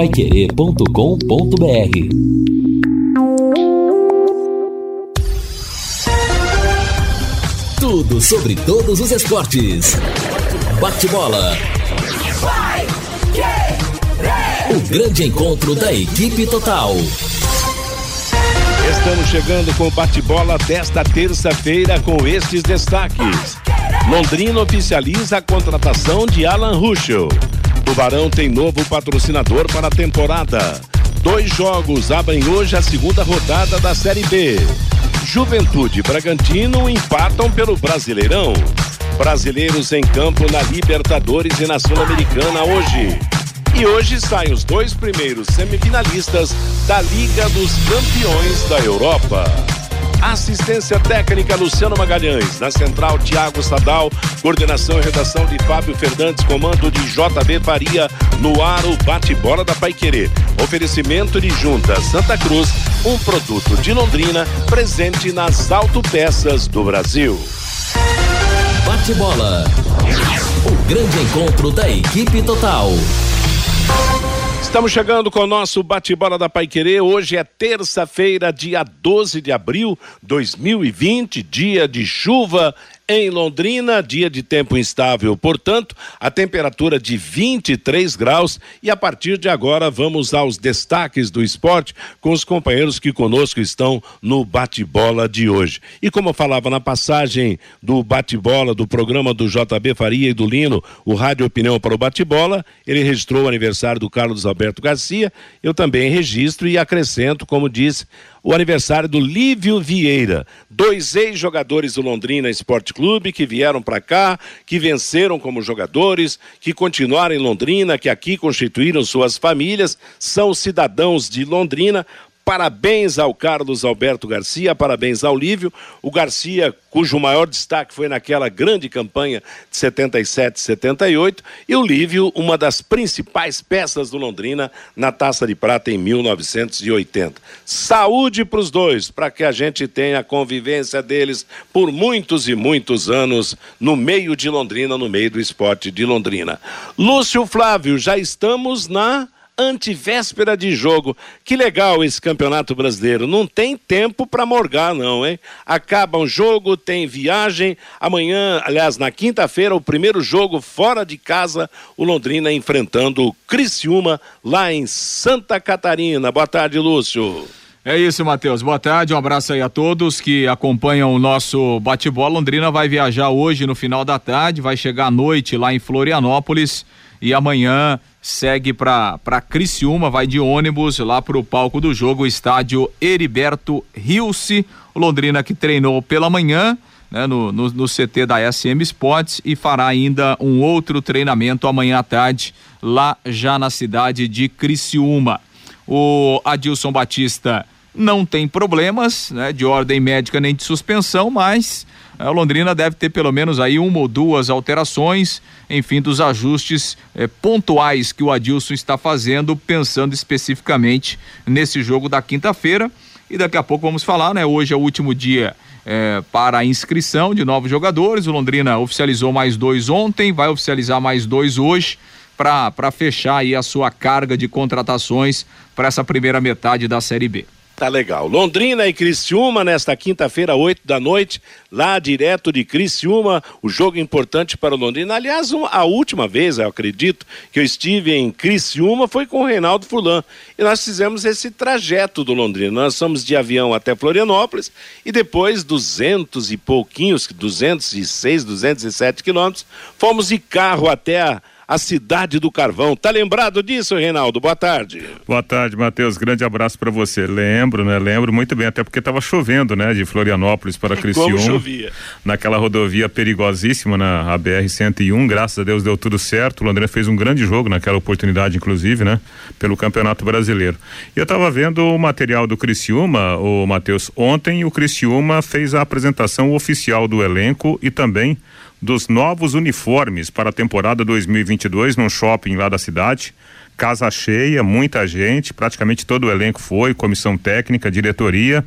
paiquerê.com.br Tudo sobre todos os esportes. Bate-bola. O grande encontro da equipe total. Estamos chegando com o bate-bola desta terça-feira com estes destaques. Londrina oficializa a contratação de Alan Ruschel. Tubarão tem novo patrocinador para a temporada. Dois jogos abrem hoje a segunda rodada da Série B. Juventude e Bragantino empatam pelo Brasileirão. Brasileiros em campo na Libertadores e na Sul-Americana hoje. E hoje saem os dois primeiros semifinalistas da Liga dos Campeões da Europa. Assistência técnica Luciano Magalhães. Na central, Tiago Sadal. Coordenação e redação de Fábio Fernandes. Comando de JB Faria. No ar, o bate-bola da Paiquerê. Oferecimento de Junta Santa Cruz. Um produto de Londrina. Presente nas autopeças do Brasil. Bate-bola. O grande encontro da equipe total. Estamos chegando com o nosso bate-bola da Paiquerê. Hoje é terça-feira, dia 12 de abril de 2020, dia de chuva em Londrina, dia de tempo instável, portanto, a temperatura de 23 graus. E a partir de agora, vamos aos destaques do esporte com os companheiros que conosco estão no bate-bola de hoje. E como eu falava na passagem do bate-bola do programa do JB Faria e do Lino, o Rádio Opinião para o Bate-Bola, ele registrou o aniversário do Carlos Alberto Garcia. Eu também registro e acrescento, como disse, o aniversário do Lívio Vieira, dois ex-jogadores do Londrina Esporte Clube que vieram para cá, que venceram como jogadores, que continuaram em Londrina, que aqui constituíram suas famílias, são cidadãos de Londrina, Parabéns ao Carlos Alberto Garcia, parabéns ao Lívio. O Garcia, cujo maior destaque foi naquela grande campanha de 77, 78, e o Lívio, uma das principais peças do Londrina na Taça de Prata em 1980. Saúde para os dois, para que a gente tenha a convivência deles por muitos e muitos anos no meio de Londrina, no meio do esporte de Londrina. Lúcio Flávio, já estamos na antivéspera de jogo. Que legal esse campeonato brasileiro. Não tem tempo para morgar, não, hein? Acaba um jogo, tem viagem. Amanhã, aliás, na quinta-feira, o primeiro jogo fora de casa, o Londrina enfrentando o Criciúma lá em Santa Catarina. Boa tarde, Lúcio. É isso, Matheus. Boa tarde, um abraço aí a todos que acompanham o nosso bate-bola. Londrina vai viajar hoje no final da tarde, vai chegar à noite lá em Florianópolis e amanhã segue para Criciúma, vai de ônibus lá para o palco do jogo, estádio Heriberto Rilse. Londrina que treinou pela manhã. Né, no, no, no, CT da SM Sports e fará ainda um outro treinamento amanhã à tarde, lá já na cidade de Criciúma. O Adilson Batista não tem problemas né, de ordem médica nem de suspensão, mas a Londrina deve ter pelo menos aí uma ou duas alterações, enfim, dos ajustes eh, pontuais que o Adilson está fazendo, pensando especificamente nesse jogo da quinta-feira. E daqui a pouco vamos falar, né? Hoje é o último dia eh, para a inscrição de novos jogadores. O Londrina oficializou mais dois ontem, vai oficializar mais dois hoje para fechar aí a sua carga de contratações para essa primeira metade da Série B. Tá legal. Londrina e Criciúma nesta quinta-feira, 8 da noite, lá direto de Criciúma, o jogo importante para o Londrina. Aliás, a última vez, eu acredito, que eu estive em Criciúma foi com o Reinaldo Fulan. E nós fizemos esse trajeto do Londrina. Nós fomos de avião até Florianópolis e depois 200 e pouquinhos, 206, 207 quilômetros, fomos de carro até a a cidade do carvão. Tá lembrado disso, Reinaldo? Boa tarde. Boa tarde, Matheus. Grande abraço para você. Lembro, né? Lembro muito bem, até porque estava chovendo, né? De Florianópolis para Criciúma. Como chovia. Naquela rodovia perigosíssima na BR-101. Graças a Deus deu tudo certo. O Londrina fez um grande jogo naquela oportunidade, inclusive, né? Pelo Campeonato Brasileiro. E eu estava vendo o material do Criciúma, o Matheus. Ontem o Criciúma fez a apresentação oficial do elenco e também dos novos uniformes para a temporada 2022 num shopping lá da cidade. Casa cheia, muita gente, praticamente todo o elenco foi, comissão técnica, diretoria.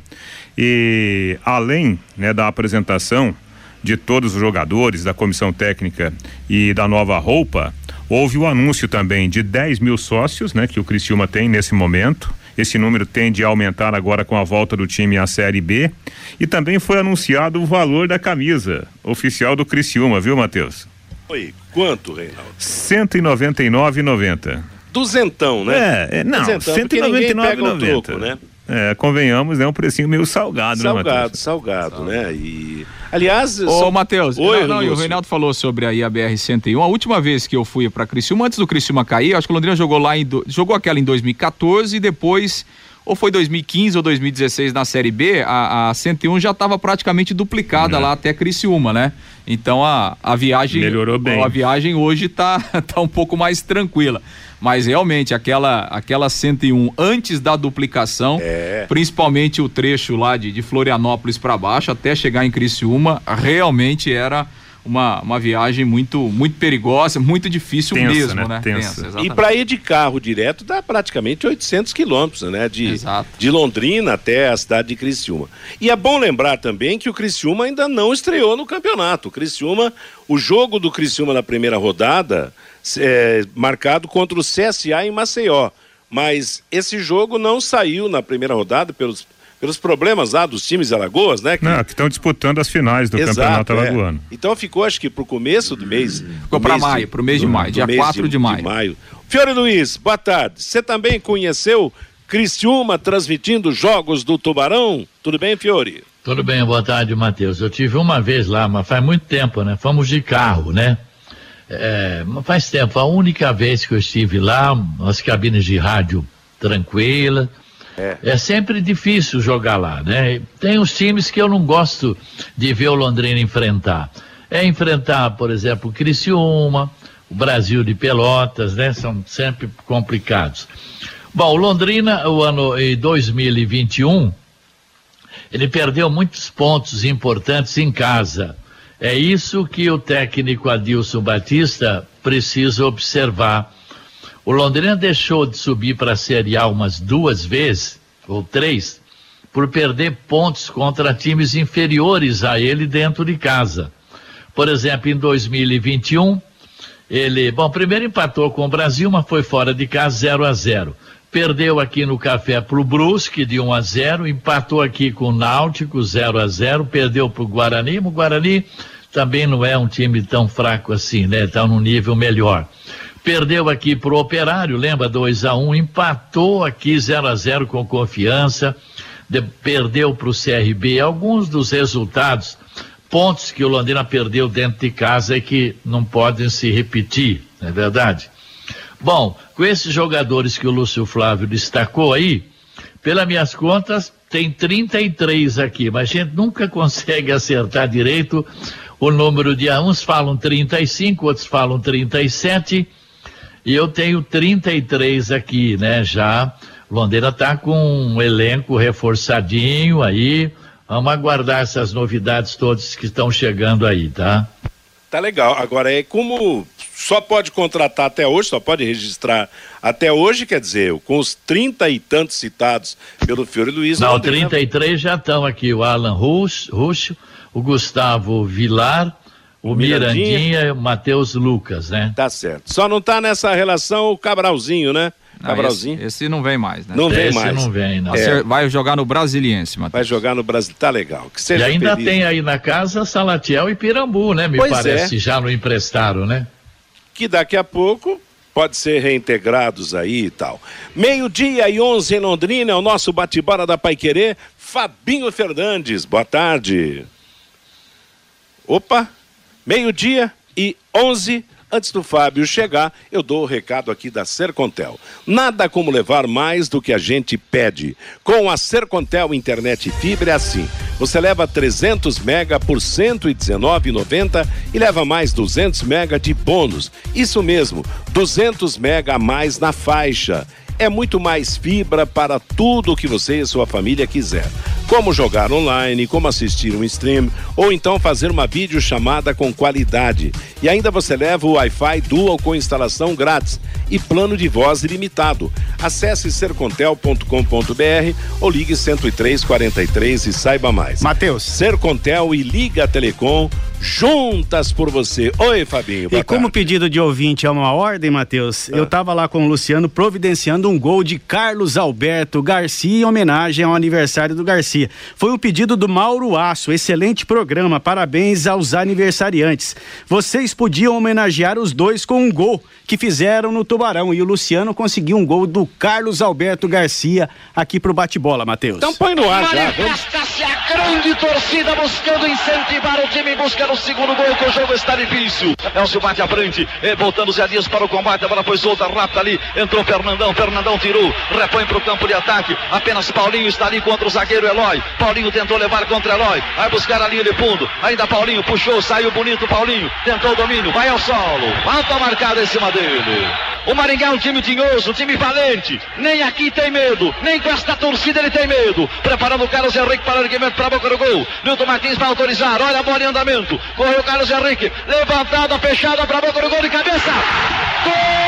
E além né, da apresentação de todos os jogadores, da comissão técnica e da nova roupa, Houve o anúncio também de 10 mil sócios, né, que o Criciúma tem nesse momento. Esse número tende a aumentar agora com a volta do time à Série B. E também foi anunciado o valor da camisa oficial do Criciúma, viu, Matheus? Oi, quanto, Reinaldo? R$ 199,90. Duzentão, né? É, é não, R$ 199,90. né? É, convenhamos, é um precinho meio salgado, salgado né, Matheus? Salgado, salgado, né? E, aliás... Ô, são... Matheus, Oi, não, não, o Reinaldo falou sobre aí a BR-101. A última vez que eu fui para Criciúma, antes do Criciúma cair, acho que o Londrina jogou lá em... jogou aquela em 2014 e depois ou foi 2015 ou 2016 na Série B, a, a 101 já estava praticamente duplicada é. lá até Criciúma, né? Então a, a viagem melhorou bem. A viagem hoje tá, tá um pouco mais tranquila. Mas realmente aquela aquela 101 antes da duplicação, é. principalmente o trecho lá de, de Florianópolis para baixo até chegar em Criciúma, realmente era uma, uma viagem muito muito perigosa, muito difícil Tensa, mesmo, né? né? Tensa. Tensa e para ir de carro direto dá praticamente 800 quilômetros, né? De, de Londrina até a cidade de Criciúma. E é bom lembrar também que o Criciúma ainda não estreou no campeonato. O Criciúma, o jogo do Criciúma na primeira rodada é, marcado contra o CSA em Maceió. Mas esse jogo não saiu na primeira rodada pelos, pelos problemas lá dos times de Alagoas, né? Que, não, que estão disputando as finais do Exato, Campeonato é. Alagoano. Então ficou, acho que para o começo do mês. Ficou para maio, para o mês de maio, dia 4 de, de, maio. de maio. Fiore Luiz, boa tarde. Você também conheceu Cristiúma transmitindo jogos do Tubarão? Tudo bem, Fiore? Tudo bem, boa tarde, Matheus. Eu tive uma vez lá, mas faz muito tempo, né? Fomos de carro, né? É, faz tempo, a única vez que eu estive lá, as cabines de rádio tranquila. É. é. sempre difícil jogar lá, né? Tem os times que eu não gosto de ver o Londrina enfrentar. É enfrentar, por exemplo, o Criciúma, o Brasil de Pelotas, né? São sempre complicados. Bom, o Londrina, o ano em 2021, ele perdeu muitos pontos importantes em casa. É isso que o técnico Adilson Batista precisa observar. O Londrina deixou de subir para a Série A umas duas vezes, ou três, por perder pontos contra times inferiores a ele dentro de casa. Por exemplo, em 2021, ele, bom, primeiro empatou com o Brasil, mas foi fora de casa 0 a 0 Perdeu aqui no Café para o Brusque de 1 a 0 empatou aqui com o Náutico 0 a 0 perdeu para o Guarani, o Guarani também não é um time tão fraco assim, né? Está num nível melhor. Perdeu aqui para o Operário, lembra 2 a 1 um, empatou aqui 0 a 0 com confiança, de, perdeu para o CRB. Alguns dos resultados, pontos que o Londrina perdeu dentro de casa e que não podem se repetir, não é verdade? Bom, com esses jogadores que o Lúcio Flávio destacou aí, pelas minhas contas, tem 33 aqui, mas a gente nunca consegue acertar direito o número de uns falam 35, outros falam 37, e eu tenho 33 aqui, né? Já Londrina está com um elenco reforçadinho aí. Vamos aguardar essas novidades todas que estão chegando aí, tá? Tá legal. Agora é como só pode contratar até hoje, só pode registrar até hoje, quer dizer, com os trinta e tantos citados pelo Fiore Luiz. Não, Londrina... 33 já estão aqui, o Alan Russo, o Gustavo Vilar, o Mirandinha, Mirandinha e o Matheus Lucas, né? Tá certo. Só não tá nessa relação o Cabralzinho, né? Cabralzinho. Esse, esse, não vem mais, né? Não vem esse mais. não vem, não. É. Vai jogar no Brasiliense, Matheus. Vai jogar no Brasil, tá legal. Que seja e ainda feliz. tem aí na casa Salatiel e Pirambu, né? Me pois parece, é. já não emprestaram, né? Que daqui a pouco pode ser reintegrados aí e tal. Meio-dia e 11 em Londrina, é o nosso bate-bola da Paiquerê. Fabinho Fernandes, boa tarde. Opa, meio-dia e 11. Antes do Fábio chegar, eu dou o recado aqui da Sercontel. Nada como levar mais do que a gente pede. Com a Sercontel Internet Fibra é assim. Você leva 300 mega por 119,90 e leva mais 200 mega de bônus. Isso mesmo, 200 mega a mais na faixa é muito mais fibra para tudo o que você e sua família quiser. Como jogar online, como assistir um stream ou então fazer uma videochamada com qualidade. E ainda você leva o Wi-Fi Dual com instalação grátis e plano de voz ilimitado. Acesse sercontel.com.br ou ligue 10343 e saiba mais. Matheus. Sercontel e Liga Telecom juntas por você. Oi, Fabinho. e como pedido de ouvinte é uma ordem, Matheus, ah. eu tava lá com o Luciano providenciando um gol de Carlos Alberto Garcia em homenagem ao aniversário do Garcia. Foi um pedido do Mauro Aço, excelente programa, parabéns aos aniversariantes. Vocês podiam homenagear os dois com um gol que fizeram no Tubarão e o Luciano conseguiu um gol do Carlos Alberto Garcia aqui pro bate-bola, Matheus. Então põe no ar já. Manifesta-se a grande torcida buscando incentivar o time em do segundo gol, que o jogo está difícil. Elcio bate à frente, voltando Zé Dias para o combate, a bola foi solta, rápida ali, entrou Fernandão, Fernandão tirou, repõe para o campo de ataque, apenas Paulinho está ali contra o zagueiro Eloy, Paulinho tentou levar contra Eloy, vai buscar a linha de fundo, ainda Paulinho puxou, saiu bonito Paulinho, tentou o domínio, vai ao solo, falta marcada em cima dele. O Maringá é um time tinhoso, um time valente. Nem aqui tem medo, nem com esta torcida ele tem medo. Preparando o Carlos Henrique para o erguimento para a boca do gol. Milton Martins vai autorizar. Olha a bola em andamento. Correu Carlos Henrique. Levantada, fechada para boca do gol de cabeça. Gol!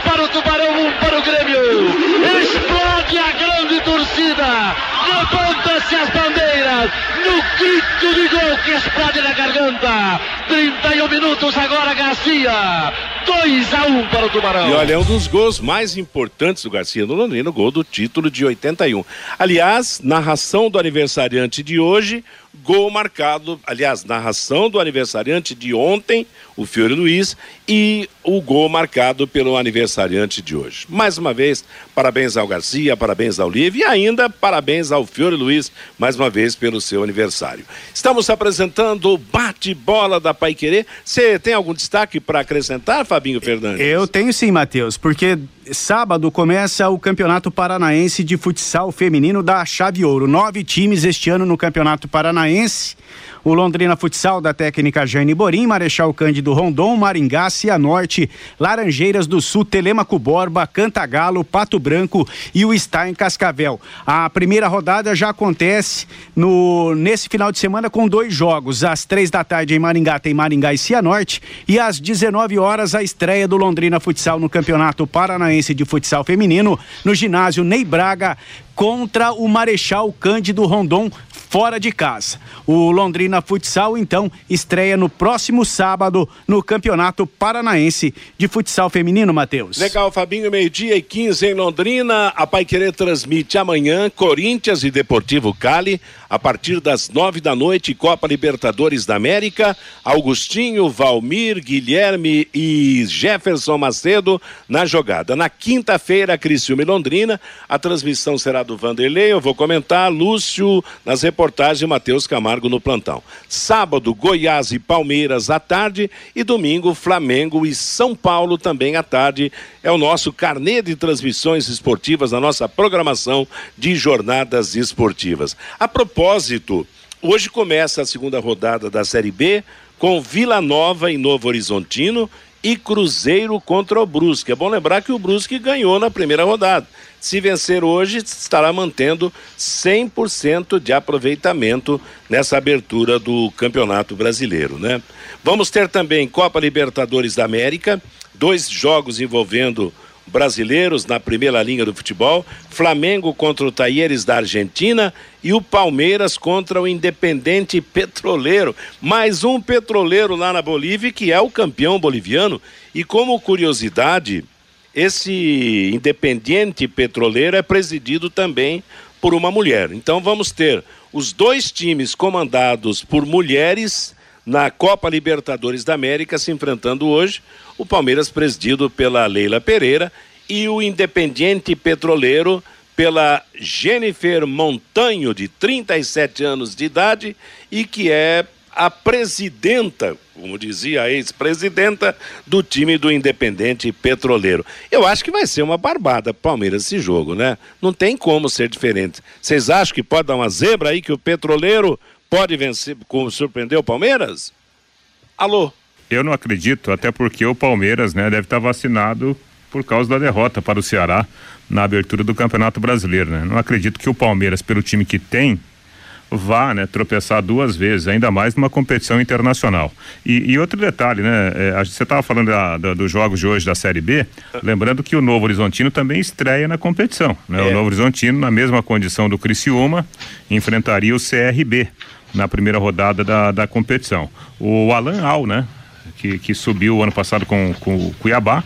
para o Tubarão, um para o Grêmio. Explode a grande torcida. Levanta-se as bandeiras no grito de gol que explode na garganta. 31 minutos agora, Garcia. 2 a 1 um para o Tubarão. E olha, é um dos gols mais importantes do Garcia no Londrina, o gol do título de 81. Aliás, narração do aniversariante de hoje, gol marcado, aliás, narração do aniversariante de ontem, o Fiore Luiz, e o gol marcado pelo aniversariante de hoje. Mais uma vez, parabéns ao Garcia, parabéns ao Livre e ainda parabéns ao Fiore Luiz, mais uma vez pelo seu aniversário. Estamos apresentando o bate-bola da Pai Querer. Você tem algum destaque para acrescentar, Fabinho Fernandes? Eu tenho sim, Matheus, porque sábado começa o Campeonato Paranaense de Futsal Feminino da Chave Ouro. Nove times este ano no Campeonato Paranaense o Londrina Futsal da técnica Jane Borim, Marechal Cândido Rondon, Maringá, Cianorte, Laranjeiras do Sul, Telemaco Borba, Cantagalo, Pato Branco e o em Cascavel. A primeira rodada já acontece no nesse final de semana com dois jogos. Às três da tarde em Maringá tem Maringá e Cianorte e às 19 horas a estreia do Londrina Futsal no Campeonato Paranaense de Futsal Feminino no ginásio Ney Braga contra o Marechal Cândido Rondon fora de casa. O Londrina Futsal, então, estreia no próximo sábado no Campeonato Paranaense de Futsal Feminino, Matheus. Legal, Fabinho, meio-dia e 15 em Londrina. A Pai Querer transmite amanhã Corinthians e Deportivo Cali, a partir das nove da noite, Copa Libertadores da América. Augustinho, Valmir, Guilherme e Jefferson Macedo na jogada. Na quinta-feira, Criciúma e Londrina. A transmissão será do Vanderlei, eu vou comentar. Lúcio nas reportagens Matheus Camargo no plantão. Sábado, Goiás e Palmeiras à tarde e domingo, Flamengo e São Paulo também à tarde. É o nosso carnê de transmissões esportivas na nossa programação de jornadas esportivas. A propósito, hoje começa a segunda rodada da Série B com Vila Nova e Novo Horizontino e Cruzeiro contra o Brusque. É bom lembrar que o Brusque ganhou na primeira rodada. Se vencer hoje, estará mantendo 100% de aproveitamento nessa abertura do Campeonato Brasileiro, né? Vamos ter também Copa Libertadores da América, dois jogos envolvendo brasileiros na primeira linha do futebol, Flamengo contra o Taieres da Argentina e o Palmeiras contra o Independente Petroleiro. Mais um petroleiro lá na Bolívia que é o campeão boliviano. E como curiosidade, esse independente petroleiro é presidido também por uma mulher. Então vamos ter os dois times comandados por mulheres na Copa Libertadores da América se enfrentando hoje. O Palmeiras presidido pela Leila Pereira e o Independiente Petroleiro pela Jennifer Montanho, de 37 anos de idade, e que é a presidenta, como dizia a ex-presidenta, do time do Independente Petroleiro. Eu acho que vai ser uma barbada Palmeiras esse jogo, né? Não tem como ser diferente. Vocês acham que pode dar uma zebra aí que o Petroleiro pode vencer, como surpreendeu o Palmeiras? Alô? Eu não acredito, até porque o Palmeiras, né, deve estar vacinado por causa da derrota para o Ceará na abertura do Campeonato Brasileiro, né? Não acredito que o Palmeiras, pelo time que tem, vá, né, tropeçar duas vezes, ainda mais numa competição internacional. E, e outro detalhe, né, é, você estava falando da, da, dos jogos de hoje da Série B, lembrando que o Novo Horizontino também estreia na competição, né? É. O Novo Horizontino, na mesma condição do Criciúma, enfrentaria o CRB na primeira rodada da, da competição. O Alan Al, né, que, que subiu ano passado com, com o Cuiabá,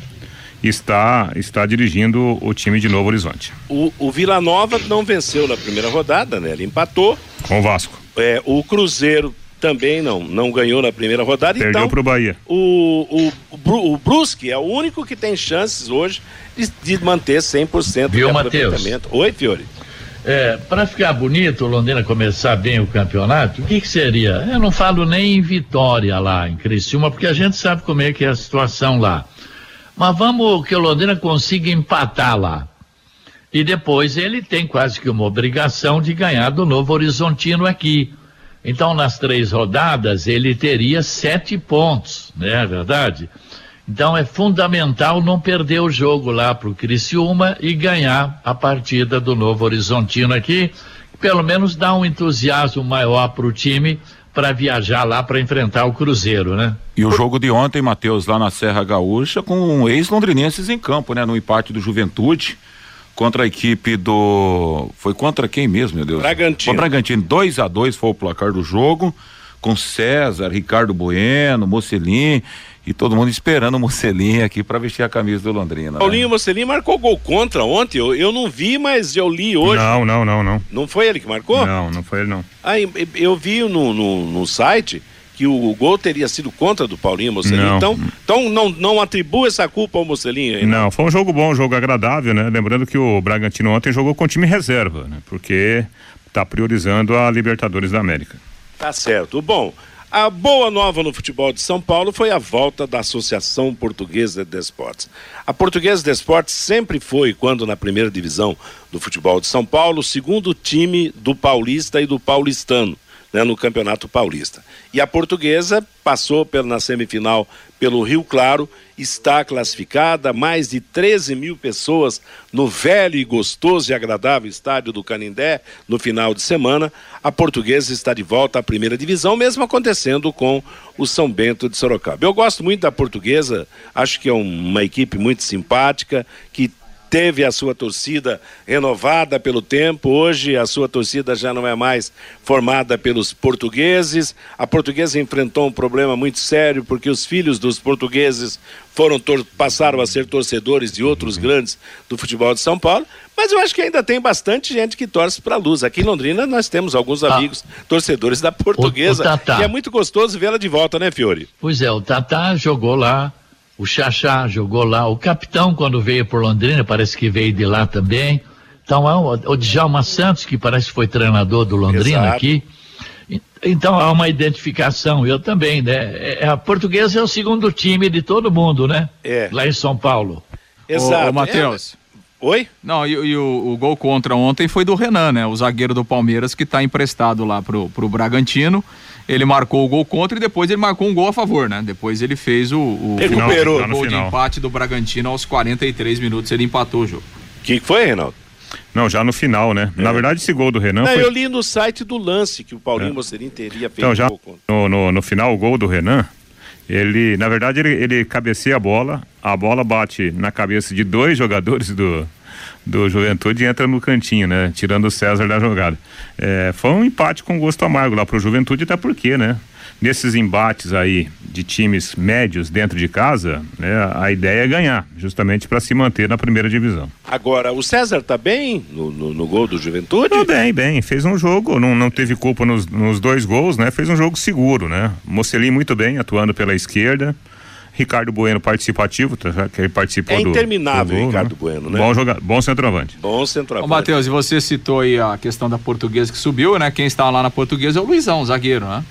está está dirigindo o time de Novo Horizonte. O, o Vila Nova não venceu na primeira rodada, né? Ele empatou. Com o Vasco. É, o Cruzeiro também não, não ganhou na primeira rodada. Perdeu então, para o Bahia. O, o, o Brusque é o único que tem chances hoje de, de manter 100% Viu, de aproveitamento. Oi, Fiore. É, para ficar bonito, o Londrina começar bem o campeonato, o que, que, seria? Eu não falo nem em vitória lá em Criciúma, porque a gente sabe como é que é a situação lá. Mas vamos que o Londrina consiga empatar lá. E depois ele tem quase que uma obrigação de ganhar do Novo Horizontino aqui. Então, nas três rodadas, ele teria sete pontos, não é verdade? Então é fundamental não perder o jogo lá para o Criciúma e ganhar a partida do Novo Horizontino aqui, pelo menos dá um entusiasmo maior para o time para viajar lá para enfrentar o Cruzeiro, né? E o jogo de ontem, Matheus, lá na Serra Gaúcha, com ex-londrinenses em campo, né? No empate do Juventude contra a equipe do. Foi contra quem mesmo, meu Deus? Bragantino. Foi Bragantino. 2 a 2 foi o placar do jogo, com César, Ricardo Bueno, Mocelin e todo mundo esperando o Mocelin aqui para vestir a camisa do Londrina. Né? Paulinho né? Mocelin marcou gol contra ontem. Eu, eu não vi, mas eu li hoje. Não, não, não, não. Não foi ele que marcou? Não, não foi ele não. Aí eu vi no, no, no site que o, o, gol teria sido contra do Paulinho Mocelin. Não. Então, então não, não atribua essa culpa ao Mocelin. Aí, não, foi um jogo bom, um jogo agradável, né? Lembrando que o Bragantino ontem jogou com time reserva, né? Porque está priorizando a Libertadores da América. Tá certo. Bom, a boa nova no futebol de São Paulo foi a volta da Associação Portuguesa de Esportes. A Portuguesa de Esportes sempre foi, quando na primeira divisão do futebol de São Paulo, o segundo time do paulista e do paulistano né, no Campeonato Paulista. E a portuguesa passou pela, na semifinal pelo Rio Claro, está classificada, mais de 13 mil pessoas no velho e gostoso e agradável estádio do Canindé no final de semana. A portuguesa está de volta à primeira divisão, mesmo acontecendo com o São Bento de Sorocaba. Eu gosto muito da portuguesa, acho que é uma equipe muito simpática, que teve a sua torcida renovada pelo tempo. Hoje a sua torcida já não é mais formada pelos portugueses. A portuguesa enfrentou um problema muito sério porque os filhos dos portugueses foram passaram a ser torcedores de outros grandes do futebol de São Paulo. Mas eu acho que ainda tem bastante gente que torce para a Luz. Aqui em Londrina nós temos alguns ah. amigos torcedores da portuguesa. O, o e é muito gostoso vê-la de volta, né, Fiore? Pois é, o Tatá jogou lá o Xaxá jogou lá. O capitão, quando veio por Londrina, parece que veio de lá também. Então, há o, o Djalma Santos, que parece que foi treinador do Londrina Exato. aqui. Então há uma identificação, eu também, né? É, é, a portuguesa é o segundo time de todo mundo, né? É. Lá em São Paulo. Exato. Ô, ô Matheus. É. Oi? Não, e, e o, o, gol contra ontem foi do Renan, né? O zagueiro do Palmeiras que está emprestado lá pro, pro Bragantino ele marcou o gol contra e depois ele marcou um gol a favor, né? Depois ele fez o, o, Recuperou. o gol de empate do Bragantino aos 43 minutos, ele empatou o jogo. O que foi, Reinaldo? Não, já no final, né? É. Na verdade, esse gol do Renan. Não, foi... Eu li no site do lance que o Paulinho é. Mocerim teria feito. Então, já no, no, no, final, o gol do Renan, ele, na verdade, ele, ele cabeceia a bola, a bola bate na cabeça de dois jogadores do, do Juventude entra no cantinho, né? Tirando o César da jogada. É, foi um empate com gosto amargo lá pro Juventude, até porque, né? Nesses embates aí de times médios dentro de casa, né, a ideia é ganhar, justamente para se manter na primeira divisão. Agora, o César tá bem no, no, no gol do Juventude? Tá bem, bem. Fez um jogo, não, não teve culpa nos, nos dois gols, né? Fez um jogo seguro, né? Mocelin muito bem, atuando pela esquerda. Ricardo Bueno participativo, tá, que ele participou é do. É interminável, do Ricardo né? Bueno, né? Bom, jogador, bom centroavante. Bom centroavante. Ô, Matheus, e você citou aí a questão da portuguesa que subiu, né? Quem está lá na portuguesa é o Luizão, zagueiro, né?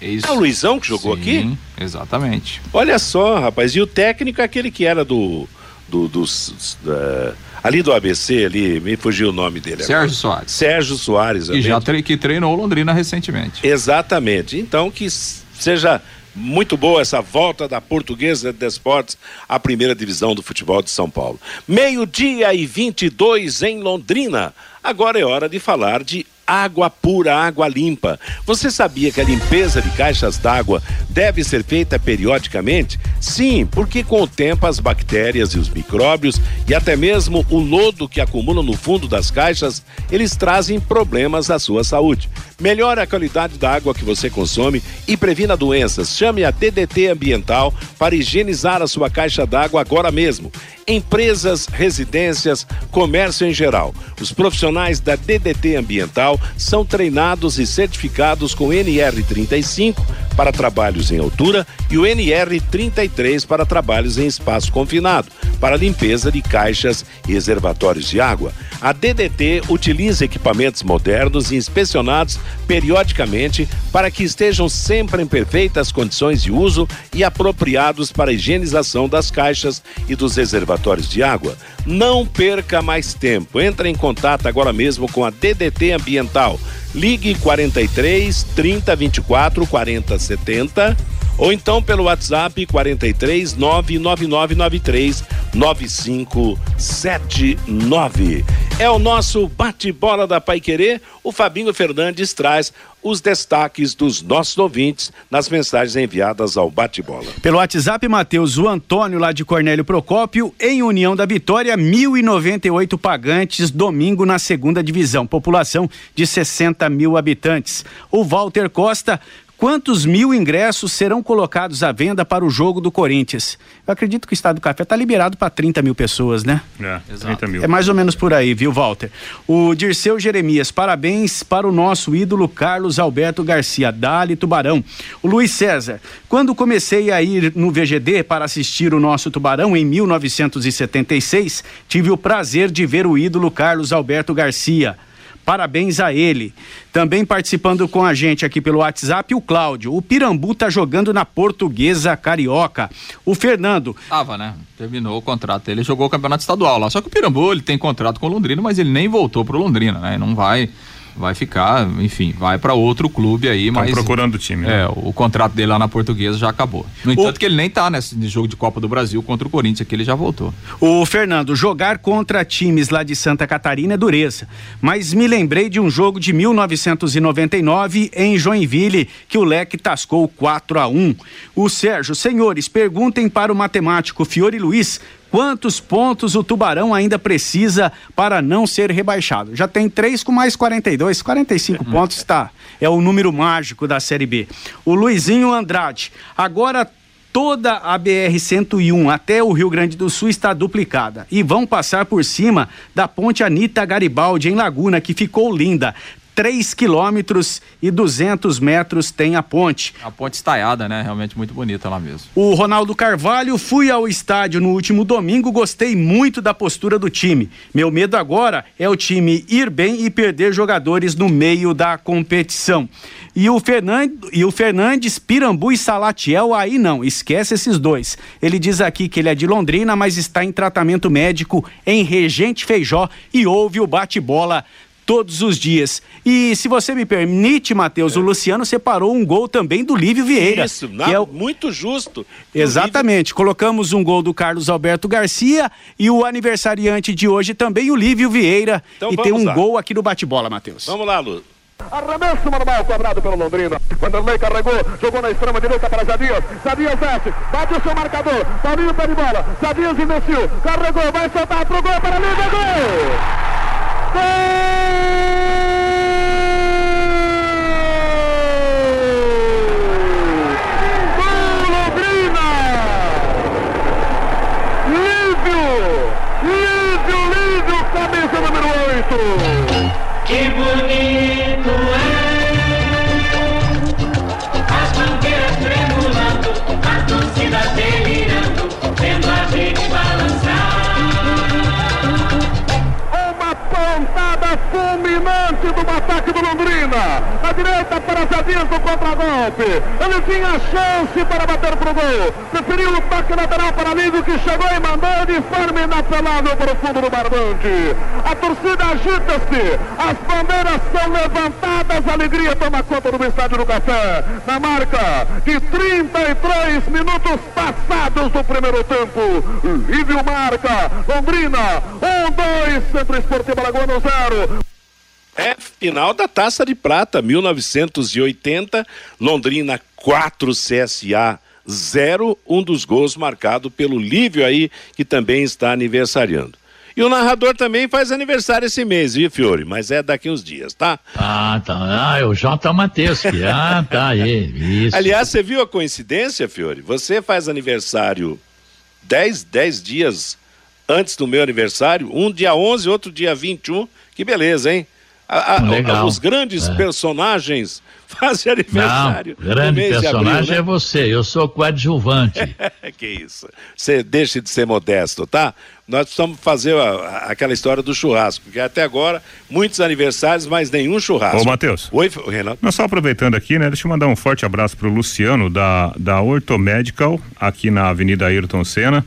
É, isso. é o Luizão que jogou Sim, aqui? Exatamente. Olha só, rapaz, e o técnico é aquele que era do. do dos, uh, ali do ABC, ali, me fugiu o nome dele. Sérgio agora. Soares. Sérgio Soares. E já tre que treinou Londrina recentemente. Exatamente. Então que seja muito boa essa volta da Portuguesa de Esportes à primeira divisão do futebol de São Paulo. Meio-dia e 22 em Londrina. Agora é hora de falar de água pura, água limpa. Você sabia que a limpeza de caixas d'água deve ser feita periodicamente? Sim, porque com o tempo as bactérias e os micróbios e até mesmo o lodo que acumula no fundo das caixas, eles trazem problemas à sua saúde. Melhore a qualidade da água que você consome e previna doenças. Chame a DDT Ambiental para higienizar a sua caixa d'água agora mesmo empresas, residências, comércio em geral. Os profissionais da DDT Ambiental são treinados e certificados com NR35 para trabalhos em altura e o NR33 para trabalhos em espaço confinado, para limpeza de caixas e reservatórios de água. A DDT utiliza equipamentos modernos e inspecionados periodicamente para que estejam sempre em perfeitas condições de uso e apropriados para a higienização das caixas e dos reservatórios de água. Não perca mais tempo. Entre em contato agora mesmo com a DDT Ambiental. Ligue 43 30 24 40 70 ou então pelo WhatsApp 43 99993 9579. É o nosso bate-bola da Pai Querer. O Fabinho Fernandes traz os destaques dos nossos ouvintes nas mensagens enviadas ao bate-bola. Pelo WhatsApp, Matheus, o Antônio lá de Cornélio Procópio, em União da Vitória, 1.098 pagantes, domingo na segunda divisão, população de 60 mil habitantes. O Walter Costa, Quantos mil ingressos serão colocados à venda para o jogo do Corinthians? Eu acredito que o Estado do Café está liberado para 30 mil pessoas, né? É, 30 mil. É mais ou menos por aí, viu, Walter? O Dirceu Jeremias, parabéns para o nosso ídolo Carlos Alberto Garcia, Dali Tubarão. O Luiz César, quando comecei a ir no VGD para assistir o nosso Tubarão em 1976, tive o prazer de ver o ídolo Carlos Alberto Garcia. Parabéns a ele. Também participando com a gente aqui pelo WhatsApp, o Cláudio. O Pirambu tá jogando na Portuguesa Carioca. O Fernando. Tava, né? Terminou o contrato. Ele jogou o campeonato estadual lá. Só que o Pirambu ele tem contrato com o Londrina, mas ele nem voltou pro Londrina, né? Não vai vai ficar, enfim, vai para outro clube aí, Estão mas procurando o time. Né? É, o contrato dele lá na Portuguesa já acabou. No entanto, o... que ele nem tá nesse jogo de Copa do Brasil contra o Corinthians, que ele já voltou. O Fernando, jogar contra times lá de Santa Catarina é dureza, mas me lembrei de um jogo de 1999 em Joinville que o Leque tascou 4 a 1. O Sérgio, senhores, perguntem para o matemático Fiore Luiz Quantos pontos o Tubarão ainda precisa para não ser rebaixado? Já tem três com mais 42, 45 pontos, está. É o número mágico da Série B. O Luizinho Andrade. Agora toda a BR-101 até o Rio Grande do Sul está duplicada e vão passar por cima da ponte Anita Garibaldi em Laguna, que ficou linda. 3 quilômetros e 200 metros tem a ponte. A ponte estaiada, né? Realmente muito bonita lá mesmo. O Ronaldo Carvalho, fui ao estádio no último domingo, gostei muito da postura do time. Meu medo agora é o time ir bem e perder jogadores no meio da competição. E o, Fernand, e o Fernandes, Pirambu e Salatiel, aí não, esquece esses dois. Ele diz aqui que ele é de Londrina, mas está em tratamento médico em Regente Feijó e ouve o bate-bola todos os dias. E se você me permite, Matheus, é. o Luciano separou um gol também do Lívio Vieira. Isso, não, é o... muito justo. Exatamente. Lívio... Colocamos um gol do Carlos Alberto Garcia e o aniversariante de hoje também, o Lívio Vieira. Então, e tem um lá. gol aqui no bate-bola, Matheus. Vamos lá, Lu. Arremesso manual cobrado pelo Londrina. Vanderlei carregou, jogou na extrema direita para Jadias. Jadias desce, bate o seu marcador. Paulinho pé de bola. Jadias investiu, carregou, vai soltar pro gol para Liga, gol! Gol! Londrina! Lívio! Lívio, Lívio, cabeça número 8. Que bonito ataque do Londrina. A direita para Jadinho do contragolpe. Ele tinha chance para bater pro gol. Preferiu o toque lateral para Ligo que chegou e mandou de forma inapelável para o fundo do barbante. A torcida agita-se. As bandeiras são levantadas. A alegria toma conta do estádio do Café. Na marca de 33 minutos passados do primeiro tempo. Lívio marca. Londrina. Um, dois. Centro Esportivo Alagoano 0. É final da Taça de Prata, 1980, Londrina 4 CSA 0, um dos gols marcado pelo Lívio aí, que também está aniversariando. E o narrador também faz aniversário esse mês, viu, Fiore? Mas é daqui uns dias, tá? Ah, tá. Ah, é o J. Matheus. Ah, tá aí. Isso. Aliás, você viu a coincidência, Fiore? Você faz aniversário 10, 10 dias antes do meu aniversário, um dia 11, outro dia 21. Que beleza, hein? A, a, Legal. Os grandes é. personagens fazem aniversário. Não, grande personagem abril, né? é você, eu sou coadjuvante. que isso. Você deixe de ser modesto, tá? Nós precisamos fazer a, aquela história do churrasco, porque até agora muitos aniversários, mas nenhum churrasco. Ô, Matheus. Oi, Renato. Nós só aproveitando aqui, né? Deixa eu mandar um forte abraço pro Luciano da, da Ortomedical, aqui na Avenida Ayrton Senna.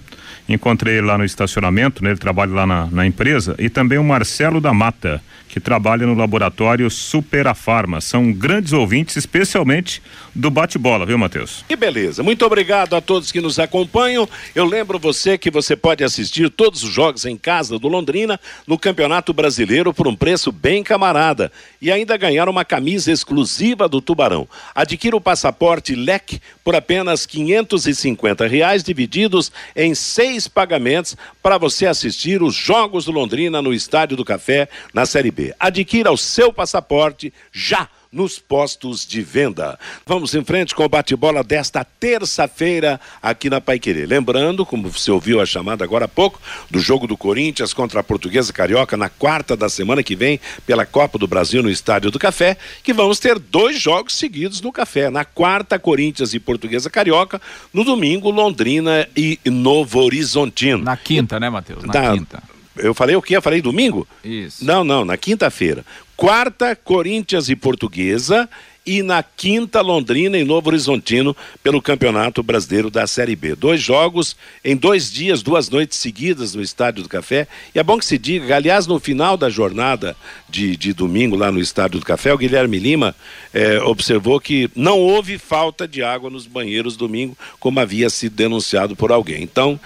Encontrei ele lá no estacionamento, né? Ele trabalha lá na, na empresa. E também o Marcelo da Mata que trabalha no laboratório Superafarma. São grandes ouvintes, especialmente do bate-bola, viu, Matheus? Que beleza. Muito obrigado a todos que nos acompanham. Eu lembro você que você pode assistir todos os jogos em casa do Londrina no Campeonato Brasileiro por um preço bem camarada e ainda ganhar uma camisa exclusiva do Tubarão. Adquira o passaporte LEC por apenas e cinquenta reais divididos em seis pagamentos para você assistir os jogos do Londrina no Estádio do Café na Série B. Adquira o seu passaporte já nos postos de venda. Vamos em frente com o bate-bola desta terça-feira aqui na Paiquerê. Lembrando, como você ouviu a chamada agora há pouco, do jogo do Corinthians contra a Portuguesa Carioca na quarta da semana que vem pela Copa do Brasil no Estádio do Café, que vamos ter dois jogos seguidos no Café. Na quarta, Corinthians e Portuguesa Carioca, no domingo, Londrina e Novo Horizontino. Na quinta, né, Matheus? Na, na quinta. Eu falei o quê? Eu falei domingo? Isso. Não, não, na quinta-feira. Quarta, Corinthians e Portuguesa. E na quinta, Londrina e Novo Horizontino pelo Campeonato Brasileiro da Série B. Dois jogos em dois dias, duas noites seguidas no Estádio do Café. E é bom que se diga, aliás, no final da jornada de, de domingo lá no Estádio do Café, o Guilherme Lima eh, observou que não houve falta de água nos banheiros domingo, como havia sido denunciado por alguém. Então,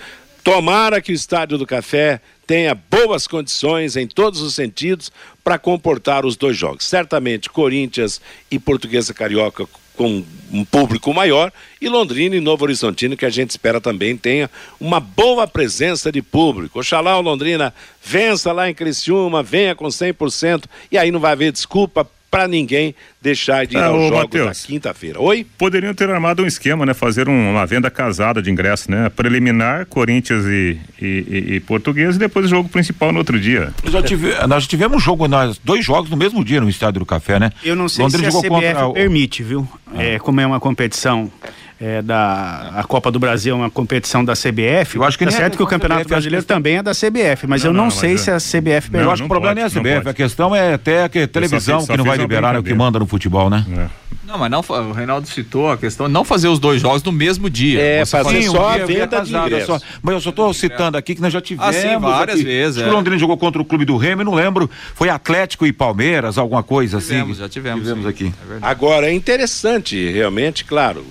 tomara que o Estádio do Café tenha boas condições em todos os sentidos para comportar os dois jogos. Certamente Corinthians e Portuguesa Carioca com um público maior e Londrina e Novo Horizontino que a gente espera também tenha uma boa presença de público. Oxalá o Londrina vença lá em Criciúma, venha com 100% e aí não vai haver desculpa para ninguém deixar de ir é, aos jogos Mateus, da quinta-feira. Oi? Poderiam ter armado um esquema, né? Fazer um, uma venda casada de ingresso, né? Preliminar, Corinthians e, e, e, e Português e depois o jogo principal no outro dia. Já tive, nós tivemos jogo, nós, dois jogos no mesmo dia no Estádio do Café, né? Eu não sei Londrina se a CBF contra... permite, viu? Ah. É, como é uma competição é, da a Copa do Brasil é uma competição da CBF. Eu acho que tá certo é que o Campeonato CBF, Brasileiro também é da CBF, mas não, eu não, não sei se a CBF permite. Eu acho que o problema não é a CBF, a questão é até que televisão que não vai liberar é o que manda no futebol, né? É. Não, mas não, o Reinaldo citou a questão de não fazer os dois jogos no mesmo dia. É, Você fazer só a venda de só. Mas eu só estou citando aqui que nós já tivemos. Ah, sim, várias aqui. vezes. É. O Londrina jogou contra o clube do Remo, não lembro. Foi Atlético e Palmeiras, alguma coisa tivemos, assim. Já tivemos. Tivemos sim. aqui. É Agora, é interessante, realmente, claro,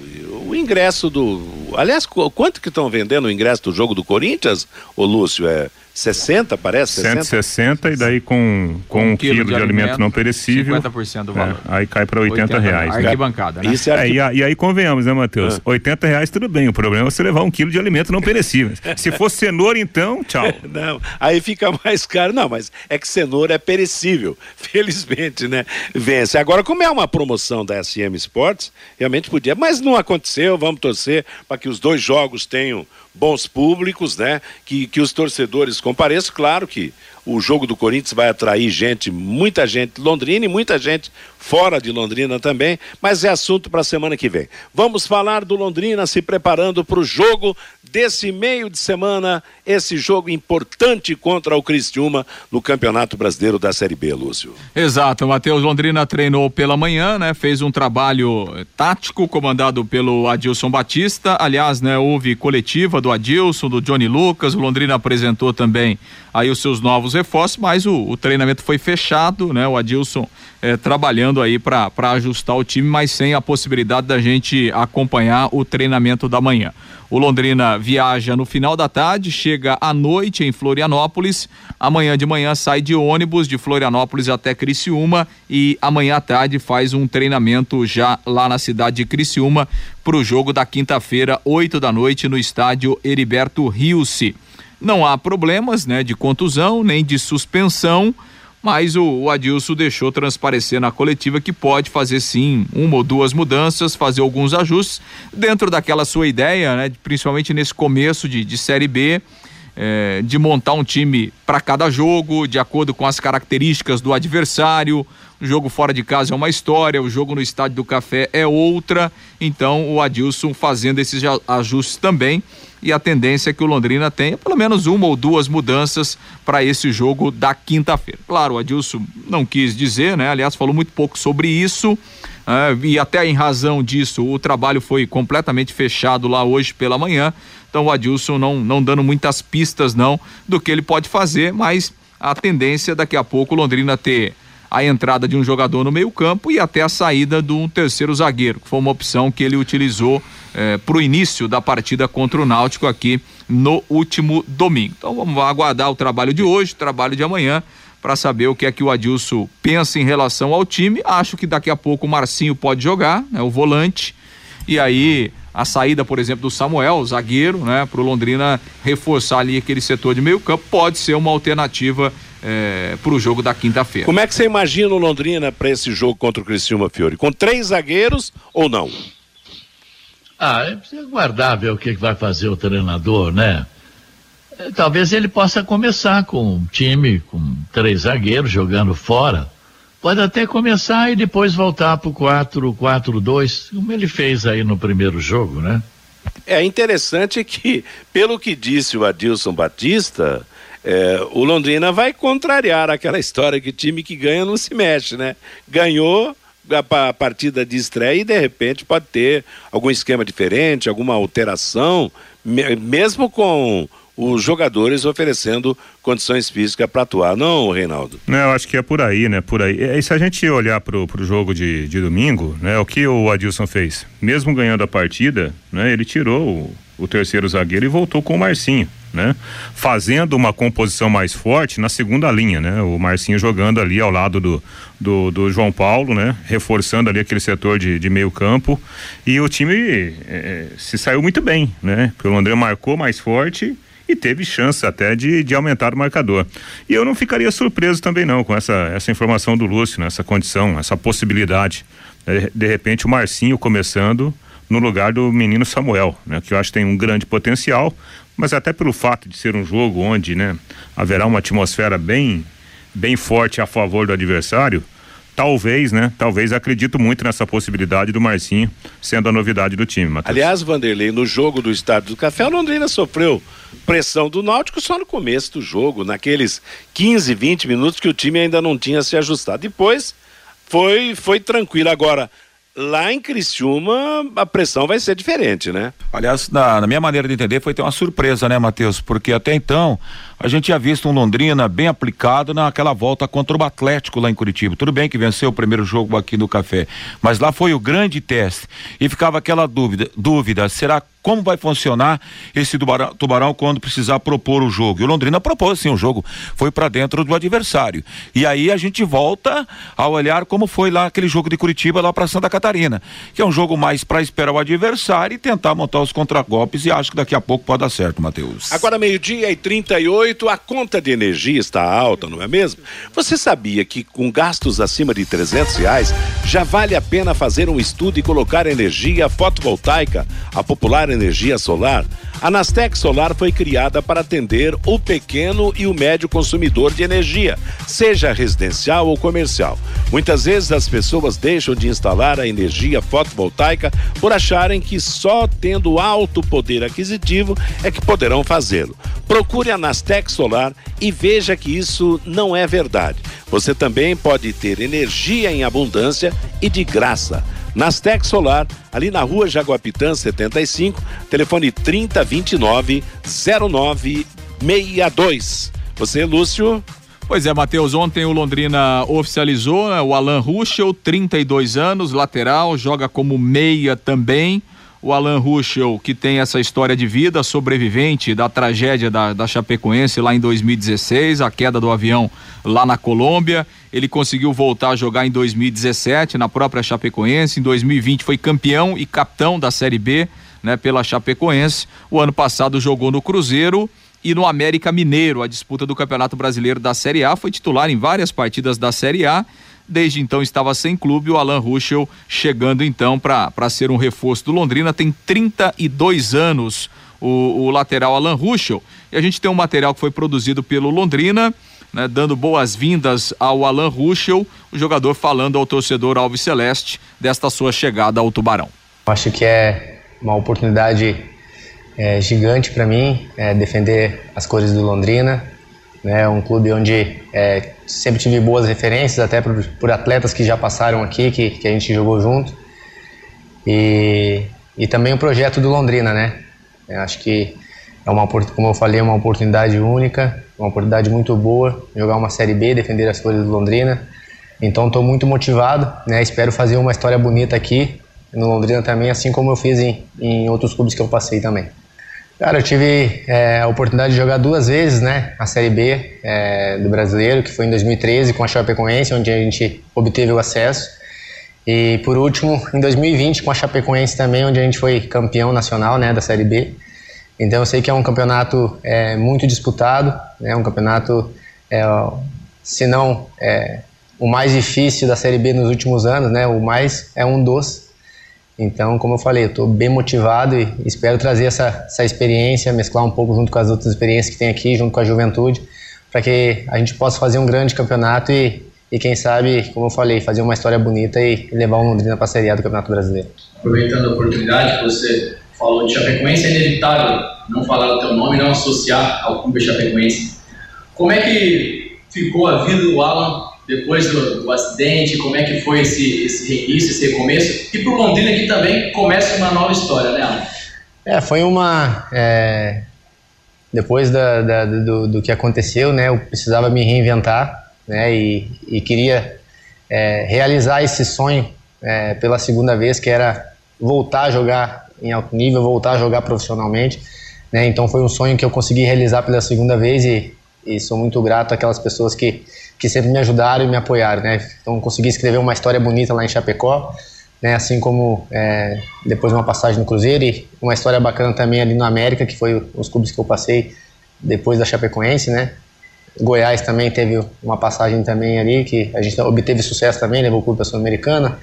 o ingresso do. Aliás, quanto que estão vendendo o ingresso do jogo do Corinthians, ô Lúcio? É 60, parece? 160 e daí com, com um, um quilo, quilo de, de alimento, alimento, não perecível. 50% do valor. É, aí cai para 80, 80 reais. Né? Arquibancada, né? Isso é arqui... é, e, e, aí convenhamos, né, Matheus? Ah. 80 reais tudo bem. O problema é você levar um quilo de alimento não perecível. Se for cenoura, então, tchau. não, aí fica mais caro. Não, mas é que cenoura é perecível. Felizmente, né? Vence. Agora, como é uma promoção da SM Sports, realmente podia, mas não aconteceu. Vamos torcer para que os dois jogos tenham bons públicos, né? Que, que os torcedores compareçam. Claro que o jogo do Corinthians vai atrair gente, muita gente Londrina e muita gente fora de Londrina também, mas é assunto para a semana que vem. Vamos falar do Londrina se preparando para o jogo desse meio de semana, esse jogo importante contra o Cristiúma no Campeonato Brasileiro da Série B, Lúcio. Exato, Matheus Londrina treinou pela manhã, né? Fez um trabalho tático comandado pelo Adilson Batista. Aliás, né, houve coletiva do Adilson, do Johnny Lucas, o Londrina apresentou também aí os seus novos reforços, mas o, o treinamento foi fechado, né? O Adilson eh, trabalhando aí para ajustar o time, mas sem a possibilidade da gente acompanhar o treinamento da manhã. O Londrina viaja no final da tarde, chega à noite em Florianópolis. Amanhã de manhã sai de ônibus de Florianópolis até Criciúma e amanhã à tarde faz um treinamento já lá na cidade de Criciúma para o jogo da quinta-feira, 8 da noite, no estádio Heriberto Rios. Não há problemas, né, de contusão nem de suspensão mas o, o Adilson deixou transparecer na coletiva que pode fazer sim uma ou duas mudanças, fazer alguns ajustes dentro daquela sua ideia, né? Principalmente nesse começo de, de Série B, é, de montar um time para cada jogo, de acordo com as características do adversário. O jogo fora de casa é uma história, o jogo no Estádio do Café é outra. Então, o Adilson fazendo esses ajustes também e a tendência é que o Londrina tenha pelo menos uma ou duas mudanças para esse jogo da quinta-feira. Claro, o Adilson não quis dizer, né? Aliás, falou muito pouco sobre isso. Uh, e até em razão disso, o trabalho foi completamente fechado lá hoje pela manhã. Então o Adilson não, não dando muitas pistas não do que ele pode fazer, mas a tendência daqui a pouco o Londrina ter a entrada de um jogador no meio-campo e até a saída de um terceiro zagueiro, que foi uma opção que ele utilizou eh, para o início da partida contra o Náutico aqui no último domingo. Então vamos aguardar o trabalho de hoje, o trabalho de amanhã, para saber o que é que o Adilson pensa em relação ao time. Acho que daqui a pouco o Marcinho pode jogar, né, o volante, e aí a saída, por exemplo, do Samuel, zagueiro, né, para o Londrina reforçar ali aquele setor de meio campo, pode ser uma alternativa é, para o jogo da quinta-feira. Como é que você imagina o Londrina para esse jogo contra o Criciúma Fiore? Com três zagueiros ou não? Ah, é preciso aguardar ver o que, vai fazer o treinador, né? Talvez ele possa começar com um time com três zagueiros jogando fora. Pode até começar e depois voltar para o 4-4-2, como ele fez aí no primeiro jogo, né? É interessante que, pelo que disse o Adilson Batista, é, o Londrina vai contrariar aquela história que time que ganha não se mexe, né? Ganhou a partida de estreia e de repente pode ter algum esquema diferente, alguma alteração, mesmo com os jogadores oferecendo condições físicas para atuar, não, Reinaldo? Não, eu acho que é por aí, né? Por aí. E se a gente olhar pro, pro jogo de, de domingo, né? O que o Adilson fez? Mesmo ganhando a partida, né? Ele tirou o, o terceiro zagueiro e voltou com o Marcinho, né? Fazendo uma composição mais forte na segunda linha, né? O Marcinho jogando ali ao lado do, do, do João Paulo, né? Reforçando ali aquele setor de, de meio campo e o time é, se saiu muito bem, né? Porque o Londrina marcou mais forte e teve chance até de, de aumentar o marcador. E eu não ficaria surpreso também não com essa, essa informação do Lúcio, né? essa condição, essa possibilidade. De, de repente o Marcinho começando no lugar do menino Samuel, né? Que eu acho que tem um grande potencial, mas até pelo fato de ser um jogo onde, né, haverá uma atmosfera bem bem forte a favor do adversário, talvez, né? Talvez acredito muito nessa possibilidade do Marcinho sendo a novidade do time, Matheus. Aliás, Vanderlei, no jogo do Estádio do Café, o Londrina sofreu pressão do Náutico só no começo do jogo, naqueles 15, 20 minutos que o time ainda não tinha se ajustado. Depois foi foi tranquilo agora lá em Criciúma a pressão vai ser diferente, né? Aliás, na, na, minha maneira de entender, foi ter uma surpresa, né, Matheus? Porque até então a gente tinha visto um Londrina bem aplicado naquela volta contra o Atlético lá em Curitiba. Tudo bem que venceu o primeiro jogo aqui no Café, mas lá foi o grande teste e ficava aquela dúvida, dúvida, será como vai funcionar esse tubarão, tubarão, quando precisar propor o jogo. E o Londrina propôs sim o jogo, foi para dentro do adversário. E aí a gente volta a olhar como foi lá aquele jogo de Curitiba lá para Santa Catarina, que é um jogo mais para esperar o adversário e tentar montar os contragolpes e acho que daqui a pouco pode dar certo, Matheus. Agora meio-dia e 38, a conta de energia está alta, não é mesmo? Você sabia que com gastos acima de 300 reais já vale a pena fazer um estudo e colocar energia fotovoltaica, a popular energia solar, a Nastec Solar foi criada para atender o pequeno e o médio consumidor de energia, seja residencial ou comercial. Muitas vezes as pessoas deixam de instalar a energia fotovoltaica por acharem que só tendo alto poder aquisitivo é que poderão fazê-lo. Procure a Nastec Solar e veja que isso não é verdade. Você também pode ter energia em abundância e de graça. Nastec Solar, ali na rua Jaguapitã 75, telefone 3029 0962. Você, Lúcio? Pois é, Matheus, ontem o Londrina oficializou né, o Alan Ruschel, 32 anos, lateral, joga como meia também. O Alan Ruschel, que tem essa história de vida, sobrevivente da tragédia da, da Chapecoense lá em 2016, a queda do avião lá na Colômbia. Ele conseguiu voltar a jogar em 2017 na própria Chapecoense. Em 2020 foi campeão e capitão da Série B, né, pela Chapecoense. O ano passado jogou no Cruzeiro e no América Mineiro, a disputa do Campeonato Brasileiro da Série A, foi titular em várias partidas da Série A. Desde então estava sem clube, o Alan Ruschel chegando então para ser um reforço do Londrina, tem 32 anos o, o lateral Alan Ruschel. E a gente tem um material que foi produzido pelo Londrina, né, dando boas-vindas ao Alan Ruschel, o jogador falando ao torcedor Alves Celeste desta sua chegada ao Tubarão. Acho que é uma oportunidade é, gigante para mim é, defender as cores do Londrina, né, um clube onde é, sempre tive boas referências, até por, por, atletas que já passaram aqui, que, que a gente jogou junto. E, e também o projeto do Londrina, né? Eu acho que é uma, como eu falei, uma oportunidade única, uma oportunidade muito boa, jogar uma Série B, defender as cores do Londrina. Então estou muito motivado, né? Espero fazer uma história bonita aqui no Londrina também, assim como eu fiz em, em outros clubes que eu passei também. Cara, eu tive é, a oportunidade de jogar duas vezes, né, a Série B é, do Brasileiro, que foi em 2013 com a Chapecoense, onde a gente obteve o acesso. E por último, em 2020 com a Chapecoense também, onde a gente foi campeão nacional, né, da Série B. Então eu sei que é um campeonato é, muito disputado, né, um campeonato, é, se não é, o mais difícil da Série B nos últimos anos, né, o mais é um dos. Então, como eu falei, estou bem motivado e espero trazer essa, essa experiência, mesclar um pouco junto com as outras experiências que tem aqui, junto com a juventude, para que a gente possa fazer um grande campeonato e, e, quem sabe, como eu falei, fazer uma história bonita e levar o Londrina para a Série A do Campeonato Brasileiro. Aproveitando a oportunidade, você falou de Chapecoense, é inevitável não falar o teu nome, não associar ao clube Chapecoense. Como é que ficou a vida do Alan depois do, do, acidente, como é que foi esse, esse reinício, esse recomeço, e para o Londrina aqui também começa uma nova história, né, Alan? É, foi uma... É, depois da, da, do, do, que aconteceu, né, eu precisava me reinventar, né, e, e queria é, realizar esse sonho é, pela segunda vez, que era voltar a jogar em alto nível, voltar a jogar profissionalmente, né, então foi um sonho que eu consegui realizar pela segunda vez e, e sou muito grato àquelas pessoas que que sempre me ajudaram e me apoiaram, né? Então consegui escrever uma história bonita lá em Chapecó, né? Assim como é, depois uma passagem no Cruzeiro e uma história bacana também ali no América, que foi os clubes que eu passei depois da Chapecoense, né? Goiás também teve uma passagem também ali que a gente obteve sucesso também, levou o clube para Sul-Americana.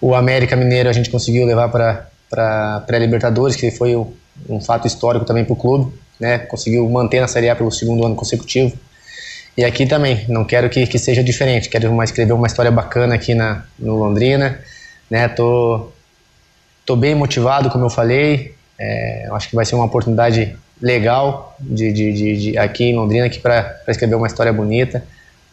O América Mineiro a gente conseguiu levar para para pré-Libertadores, que foi um fato histórico também para o clube, né? Conseguiu manter na Série A pelo segundo ano consecutivo. E aqui também, não quero que, que seja diferente, quero uma, escrever uma história bacana aqui na, no Londrina, né, tô, tô bem motivado, como eu falei, é, acho que vai ser uma oportunidade legal de, de, de, de aqui em Londrina aqui para escrever uma história bonita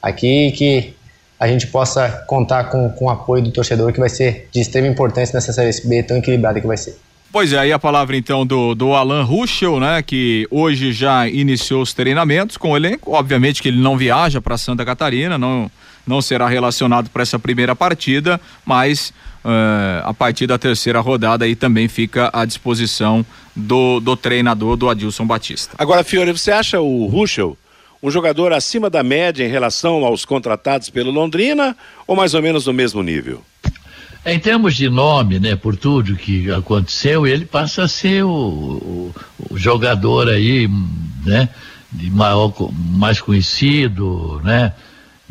aqui que a gente possa contar com, com o apoio do torcedor que vai ser de extrema importância nessa Série B tão equilibrada que vai ser. Pois é, aí a palavra então do, do Alan Ruschel, né, que hoje já iniciou os treinamentos com o elenco. Obviamente que ele não viaja para Santa Catarina, não, não será relacionado para essa primeira partida, mas uh, a partir da terceira rodada aí também fica à disposição do, do treinador do Adilson Batista. Agora, Fiore, você acha o Ruschel um jogador acima da média em relação aos contratados pelo Londrina ou mais ou menos no mesmo nível? Em termos de nome, né, por tudo que aconteceu, ele passa a ser o, o, o jogador aí, né, de maior, mais conhecido, né?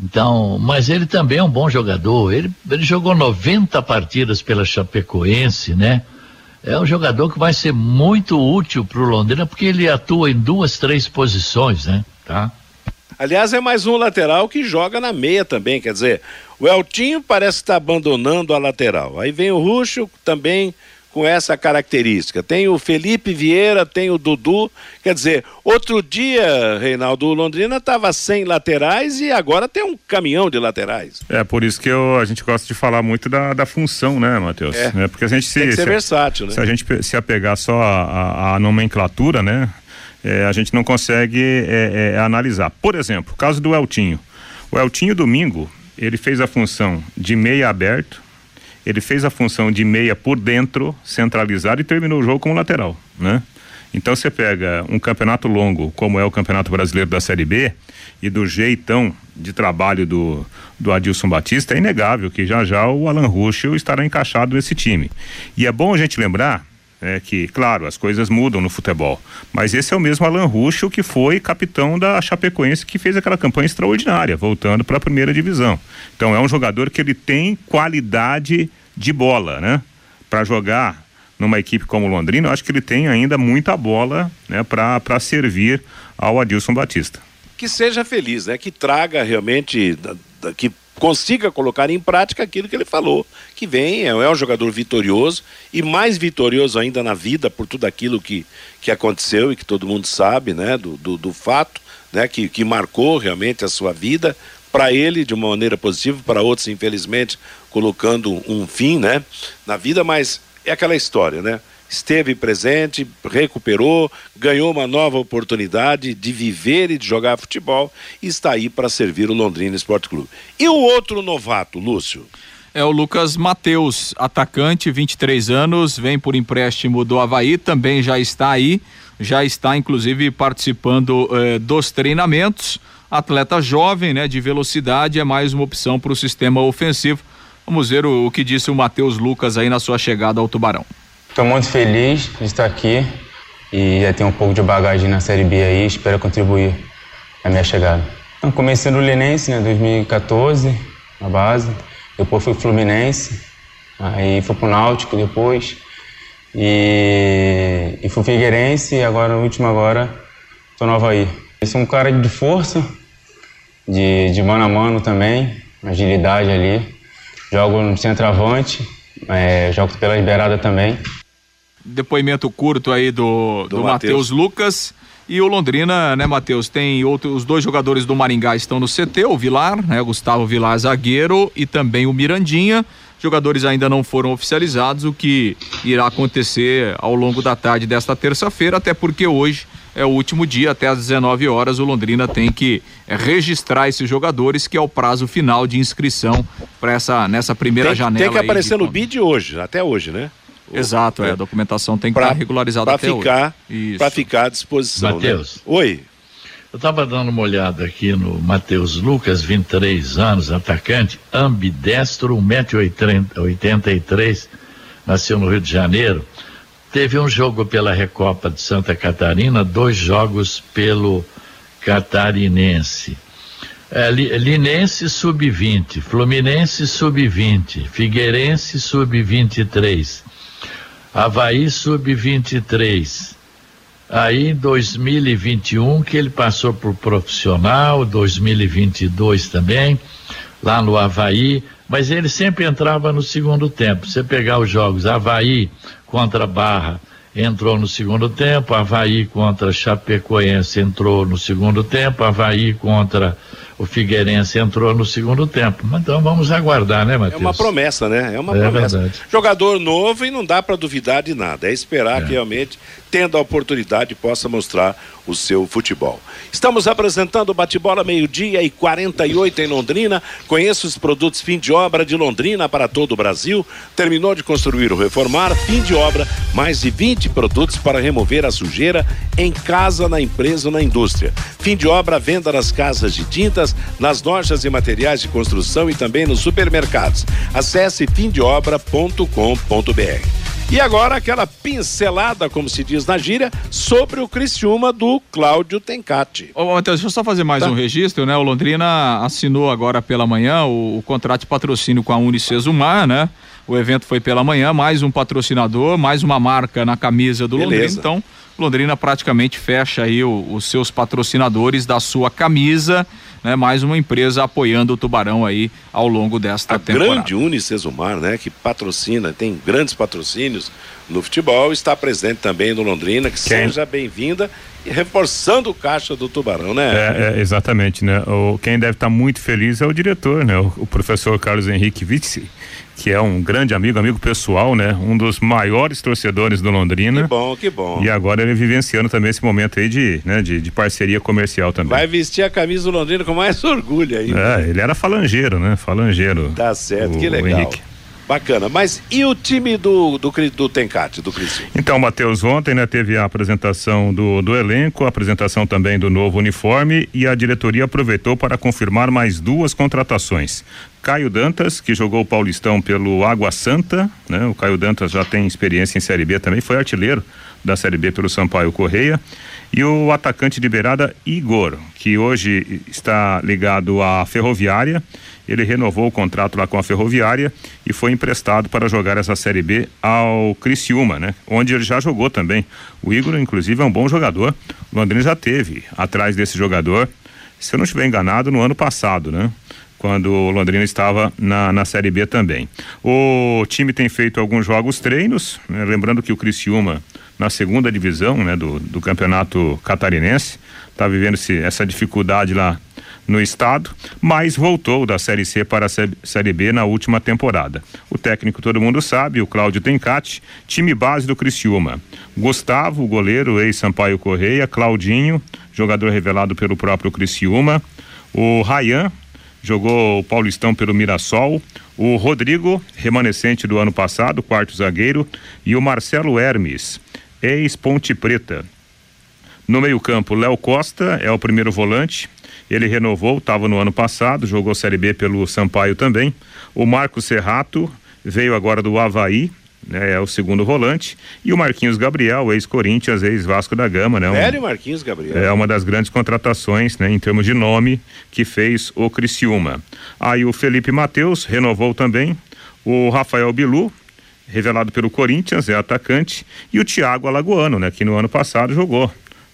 Então, mas ele também é um bom jogador. Ele, ele jogou 90 partidas pela Chapecoense, né? É um jogador que vai ser muito útil para o Londrina porque ele atua em duas, três posições, né? Tá? Aliás, é mais um lateral que joga na meia também, quer dizer, o Eltinho parece estar abandonando a lateral. Aí vem o Ruxo também com essa característica. Tem o Felipe Vieira, tem o Dudu. Quer dizer, outro dia, Reinaldo Londrina estava sem laterais e agora tem um caminhão de laterais. É, por isso que eu, a gente gosta de falar muito da, da função, né, Matheus? É. é. porque a gente se. Tem que ser se, versátil, né? Se a gente se apegar só à nomenclatura, né? é, a gente não consegue é, é, analisar. Por exemplo, o caso do Eltinho. O Eltinho domingo, ele fez a função de meia aberto, ele fez a função de meia por dentro, centralizado e terminou o jogo como lateral, né? Então você pega um campeonato longo, como é o Campeonato Brasileiro da Série B, e do jeitão de trabalho do, do Adilson Batista, é inegável que já já o Alan Ruschel estará encaixado nesse time. E é bom a gente lembrar é que, claro, as coisas mudam no futebol, mas esse é o mesmo Alan Ruschel que foi capitão da Chapecoense que fez aquela campanha extraordinária, voltando para a primeira divisão. Então é um jogador que ele tem qualidade de bola, né? Para jogar numa equipe como Londrina, eu acho que ele tem ainda muita bola, né, para servir ao Adilson Batista. Que seja feliz, né? Que traga realmente que consiga colocar em prática aquilo que ele falou, que vem, é, é um jogador vitorioso e mais vitorioso ainda na vida por tudo aquilo que, que aconteceu e que todo mundo sabe, né, do, do, do fato, né, que, que marcou realmente a sua vida, para ele de uma maneira positiva, para outros, infelizmente, colocando um fim, né, na vida, mas é aquela história, né? Esteve presente, recuperou, ganhou uma nova oportunidade de viver e de jogar futebol e está aí para servir o Londrina Esporte Clube. E o outro novato, Lúcio? É o Lucas Mateus, atacante, 23 anos, vem por empréstimo do Havaí, também já está aí, já está inclusive participando eh, dos treinamentos. Atleta jovem, né, de velocidade, é mais uma opção para o sistema ofensivo. Vamos ver o, o que disse o Matheus Lucas aí na sua chegada ao Tubarão. Estou muito feliz de estar aqui e já tenho um pouco de bagagem na Série B aí, espero contribuir na minha chegada. Então, comecei no Linense, né, 2014, na base, depois fui Fluminense, aí fui pro Náutico depois, e, e fui Figueirense e agora, no último agora, tô no Havaí. Eu sou um cara de força, de, de mano a mano também, agilidade ali, jogo no centroavante, é, jogo pela liberada também depoimento curto aí do, do, do Matheus Lucas. E o Londrina, né, Matheus, tem outros, os dois jogadores do Maringá estão no CT, o Vilar, né, Gustavo Vilar zagueiro e também o Mirandinha. Jogadores ainda não foram oficializados, o que irá acontecer ao longo da tarde desta terça-feira, até porque hoje é o último dia, até às 19 horas, o Londrina tem que é, registrar esses jogadores, que é o prazo final de inscrição para essa nessa primeira tem, janela. Tem que aparecer no BID hoje, até hoje, né? Exato, é. a documentação tem que pra, estar regularizada até ficar, Para ficar à disposição. Matheus. Né? Oi. Eu estava dando uma olhada aqui no Matheus Lucas, 23 anos, atacante, ambidestro, 1,83m, nasceu no Rio de Janeiro. Teve um jogo pela Recopa de Santa Catarina, dois jogos pelo Catarinense. É, Linense sub-20, Fluminense sub-20, Figueirense sub-23. Havaí Sub-23. Aí em 2021 que ele passou por profissional, 2022 também, lá no Havaí, mas ele sempre entrava no segundo tempo. Você pegar os jogos Havaí contra Barra, entrou no segundo tempo, Havaí contra Chapecoense entrou no segundo tempo, Havaí contra o Figueirense entrou no segundo tempo. Então vamos aguardar, né, Matheus? É uma promessa, né? É uma é promessa. Verdade. Jogador novo e não dá para duvidar de nada. É esperar é. que realmente, tendo a oportunidade, possa mostrar o seu futebol. Estamos apresentando o bate-bola meio-dia e 48 em Londrina. Conheça os produtos fim de obra de Londrina para todo o Brasil. Terminou de construir ou reformar, fim de obra, mais de 20 produtos para remover a sujeira em casa, na empresa ou na indústria. Fim de obra, venda nas casas de tintas, nas lojas e materiais de construção e também nos supermercados. Acesse fimdeobra.com.br. E agora aquela pincelada, como se diz na gíria, sobre o Criciúma do Cláudio Tencati. Ô, Matheus, deixa eu só fazer mais tá. um registro, né? O Londrina assinou agora pela manhã o, o contrato de patrocínio com a Unicesumar, né? O evento foi pela manhã, mais um patrocinador, mais uma marca na camisa do Beleza. Londrina. Então, Londrina praticamente fecha aí o, os seus patrocinadores da sua camisa né, mais uma empresa apoiando o Tubarão aí ao longo desta a temporada. Grande Unicesumar, né, que patrocina, tem grandes patrocínios no futebol, está presente também no Londrina, que Quem? seja bem-vinda reforçando o caixa do Tubarão, né? É, é exatamente, né? O, quem deve estar tá muito feliz é o diretor, né? O, o professor Carlos Henrique Vitsi, que é um grande amigo, amigo pessoal, né? Um dos maiores torcedores do Londrina. Que bom, que bom. E agora ele vivenciando também esse momento aí de, né, de, de parceria comercial também. Vai vestir a camisa do Londrina com mais orgulho aí. É, ele era falangeiro, né? Falangeiro. Tá certo, o, que legal. Henrique. Bacana. Mas e o time do, do, do Tencate, do Cris? Então, Matheus, ontem né, teve a apresentação do, do elenco, a apresentação também do novo uniforme e a diretoria aproveitou para confirmar mais duas contratações. Caio Dantas, que jogou o Paulistão pelo Água Santa, né? O Caio Dantas já tem experiência em Série B também, foi artilheiro da Série B pelo Sampaio Correia. E o atacante de beirada Igor, que hoje está ligado à Ferroviária ele renovou o contrato lá com a Ferroviária e foi emprestado para jogar essa Série B ao Criciúma, né? Onde ele já jogou também. O Igor, inclusive, é um bom jogador. O Londrina já teve atrás desse jogador, se eu não estiver enganado, no ano passado, né? Quando o Londrina estava na, na Série B também. O time tem feito alguns jogos treinos, né? lembrando que o Criciúma, na segunda divisão né? do, do campeonato catarinense, está vivendo esse, essa dificuldade lá no estado, mas voltou da Série C para a Série B na última temporada. O técnico todo mundo sabe, o Cláudio Tencati, time base do Criciúma. Gustavo, goleiro, ex-Sampaio Correia, Claudinho, jogador revelado pelo próprio Criciúma, o Rayan, jogou o Paulistão pelo Mirassol, o Rodrigo, remanescente do ano passado, quarto zagueiro, e o Marcelo Hermes, ex-Ponte Preta. No meio-campo, Léo Costa é o primeiro volante, ele renovou, estava no ano passado, jogou Série B pelo Sampaio também. O Marco Serrato veio agora do Havaí, né, é o segundo volante, e o Marquinhos Gabriel, ex-Corinthians, ex-Vasco da Gama, né? Um, Velho Marquinhos Gabriel. É uma das grandes contratações, né, em termos de nome, que fez o Criciúma. Aí o Felipe Matheus renovou também, o Rafael Bilu, revelado pelo Corinthians, é atacante, e o Thiago Alagoano, né, que no ano passado jogou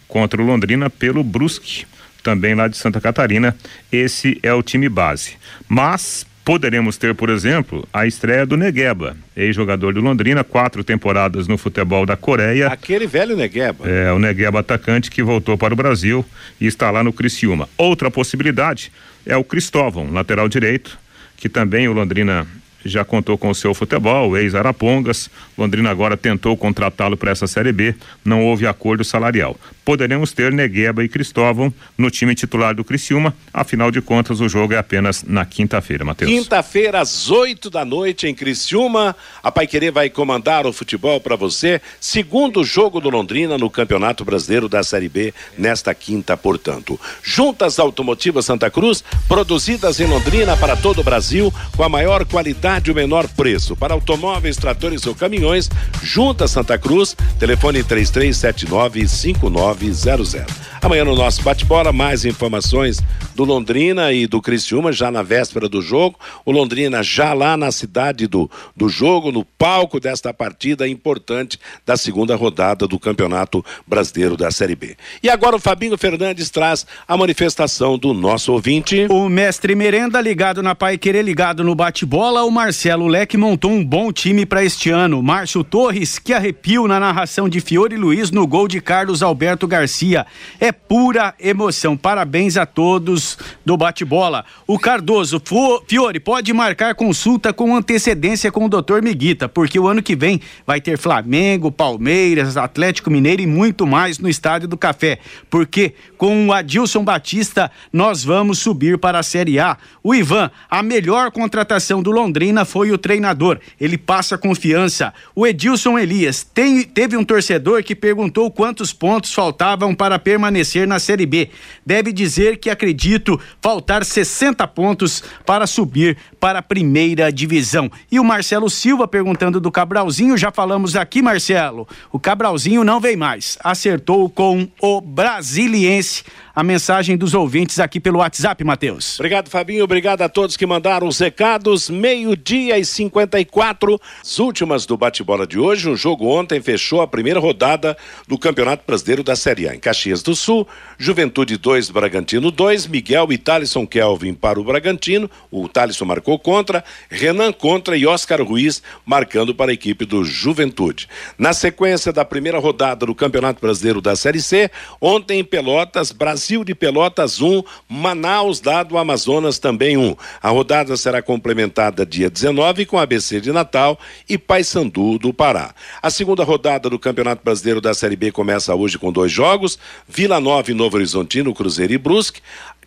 contra o Londrina pelo Brusque também lá de Santa Catarina. Esse é o time base. Mas poderemos ter, por exemplo, a estreia do Negueba, ex-jogador do Londrina, quatro temporadas no futebol da Coreia. Aquele velho Negueba. É, o Negueba atacante que voltou para o Brasil e está lá no Criciúma. Outra possibilidade é o Cristóvão, lateral direito, que também o Londrina já contou com o seu futebol, ex-Arapongas. Londrina agora tentou contratá-lo para essa Série B, não houve acordo salarial. Poderemos ter Negueba e Cristóvão no time titular do Criciúma, afinal de contas o jogo é apenas na quinta-feira, Matheus. Quinta-feira às 8 da noite em Criciúma, a Paiquerê vai comandar o futebol para você, segundo jogo do Londrina no Campeonato Brasileiro da Série B nesta quinta, portanto. Juntas Automotivas Santa Cruz, produzidas em Londrina para todo o Brasil, com a maior qualidade qualidade e o menor preço. Para automóveis, tratores ou caminhões, Junta Santa Cruz, telefone 3379-5900. Amanhã no nosso bate-bola, mais informações do Londrina e do Criciúma, já na véspera do jogo. O Londrina já lá na cidade do, do jogo, no palco desta partida importante da segunda rodada do Campeonato Brasileiro da Série B. E agora o Fabinho Fernandes traz a manifestação do nosso ouvinte. O mestre Merenda ligado na Pai Querer, ligado no bate-bola, o Marcelo Leque montou um bom time para este ano. Márcio Torres, que arrepio na narração de Fiore Luiz no gol de Carlos Alberto Garcia. É pura emoção. Parabéns a todos do bate-bola. O Cardoso, Fiore, pode marcar consulta com antecedência com o doutor Miguita, porque o ano que vem vai ter Flamengo, Palmeiras, Atlético Mineiro e muito mais no Estádio do Café. Porque com o Adilson Batista nós vamos subir para a Série A. O Ivan, a melhor contratação do Londrina foi o treinador. Ele passa confiança. O Edilson Elias tem, teve um torcedor que perguntou quantos pontos faltavam para permanecer na Série B. Deve dizer que acredito faltar 60 pontos para subir para a primeira divisão. E o Marcelo Silva perguntando do Cabralzinho, já falamos aqui, Marcelo. O Cabralzinho não vem mais. Acertou com o Brasiliense a mensagem dos ouvintes aqui pelo WhatsApp, Matheus. Obrigado, Fabinho. Obrigado a todos que mandaram os recados. Meio meio-dia e 54. As últimas do bate-bola de hoje. O jogo ontem fechou a primeira rodada do Campeonato Brasileiro da Série A. Em Caxias do Sul, Juventude 2, Bragantino 2, Miguel e Thalisson Kelvin para o Bragantino. O Thalisson marcou contra, Renan contra e Oscar Ruiz marcando para a equipe do Juventude. Na sequência da primeira rodada do Campeonato Brasileiro da Série C, ontem em Pelotas, Brasil de Pelotas 1, Manaus dado Amazonas também 1. A rodada será complementada dia 19 com ABC de Natal e Paysandu do Pará. A segunda rodada do Campeonato Brasileiro da Série B começa hoje com dois jogos: Vila Nova e Novo Horizontino, Cruzeiro e Brusque.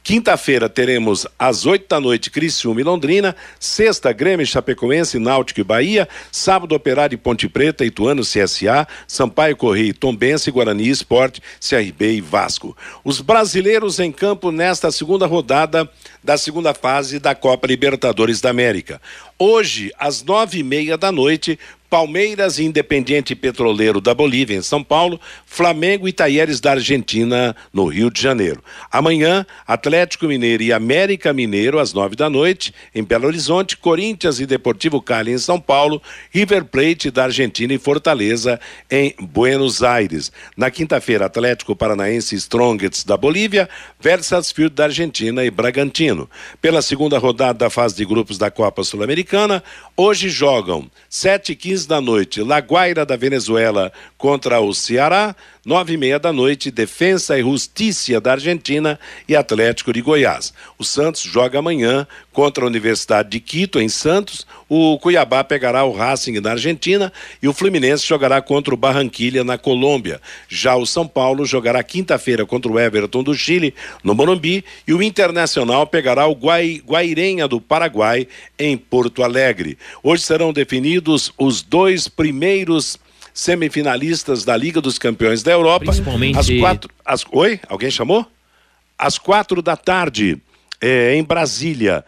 Quinta-feira teremos às 8 da noite Criciúma e Londrina, sexta Grêmio, Chapecoense, Náutico e Bahia, sábado Operário e Ponte Preta, Ituano, CSA, Sampaio Correia, Tombense, Guarani, Esporte, CRB e Vasco. Os brasileiros em campo nesta segunda rodada da segunda fase da Copa Libertadores da América. Hoje, às nove e meia da noite, Palmeiras e Independiente Petroleiro da Bolívia, em São Paulo, Flamengo e Taieres da Argentina, no Rio de Janeiro. Amanhã, Atlético Mineiro e América Mineiro, às nove da noite, em Belo Horizonte, Corinthians e Deportivo Cali, em São Paulo, River Plate da Argentina e Fortaleza, em Buenos Aires. Na quinta-feira, Atlético Paranaense Strongets da Bolívia, Versafield da Argentina e Bragantino. Pela segunda rodada da fase de grupos da Copa Sul-Americana, hoje jogam sete e da noite, Laguaira da Venezuela contra o Ceará, nove e meia da noite, Defensa e Justiça da Argentina e Atlético de Goiás. O Santos joga amanhã contra a Universidade de Quito, em Santos. O Cuiabá pegará o Racing na Argentina e o Fluminense jogará contra o Barranquilha na Colômbia. Já o São Paulo jogará quinta-feira contra o Everton do Chile, no Morumbi, e o Internacional pegará o Guai, Guairenha do Paraguai, em Porto Alegre. Hoje serão definidos os dois primeiros semifinalistas da Liga dos Campeões da Europa. Principalmente. Às quatro. Às, oi? Alguém chamou? Às quatro da tarde, é, em Brasília.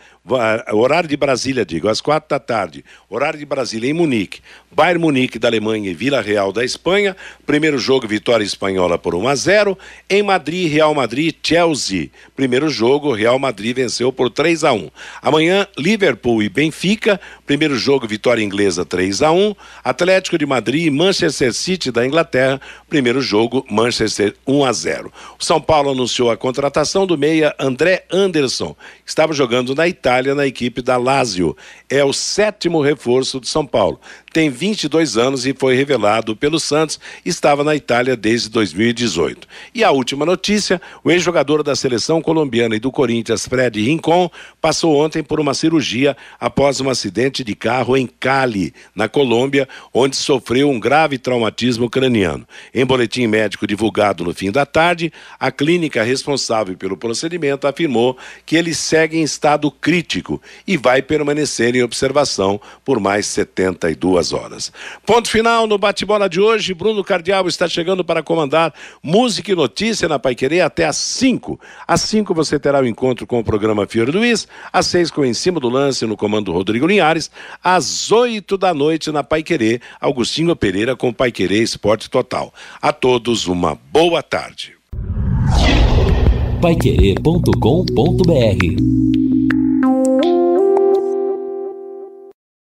Horário de Brasília, digo, às quatro da tarde. Horário de Brasília, em Munique. Bayern Munique da Alemanha e Vila Real da Espanha. Primeiro jogo, vitória espanhola por 1 a 0. Em Madrid, Real Madrid, Chelsea. Primeiro jogo, Real Madrid venceu por 3 a 1. Amanhã, Liverpool e Benfica. Primeiro jogo, vitória inglesa 3 a 1. Atlético de Madrid e Manchester City da Inglaterra. Primeiro jogo, Manchester 1 a 0. O São Paulo anunciou a contratação do meia André Anderson, que estava jogando na Itália Itália na equipe da Lazio. É o sétimo reforço do São Paulo. Tem 22 anos e foi revelado pelo Santos. Estava na Itália desde 2018. E a última notícia: o ex-jogador da seleção colombiana e do Corinthians, Fred Rincon, passou ontem por uma cirurgia após um acidente de carro em Cali, na Colômbia, onde sofreu um grave traumatismo craniano. Em boletim médico divulgado no fim da tarde, a clínica responsável pelo procedimento afirmou que ele segue em estado crítico e vai permanecer em observação por mais 72 horas. Ponto final no bate-bola de hoje. Bruno Cardial está chegando para comandar Música e Notícia na Paiquerê até às 5. Às 5 você terá o um encontro com o programa Fiore Luiz, às 6 com Em Cima do Lance no comando Rodrigo Linhares, às 8 da noite na Paiquerê, Augustinho Pereira com Paiquerê Esporte Total. A todos uma boa tarde. Paiquerê.com.br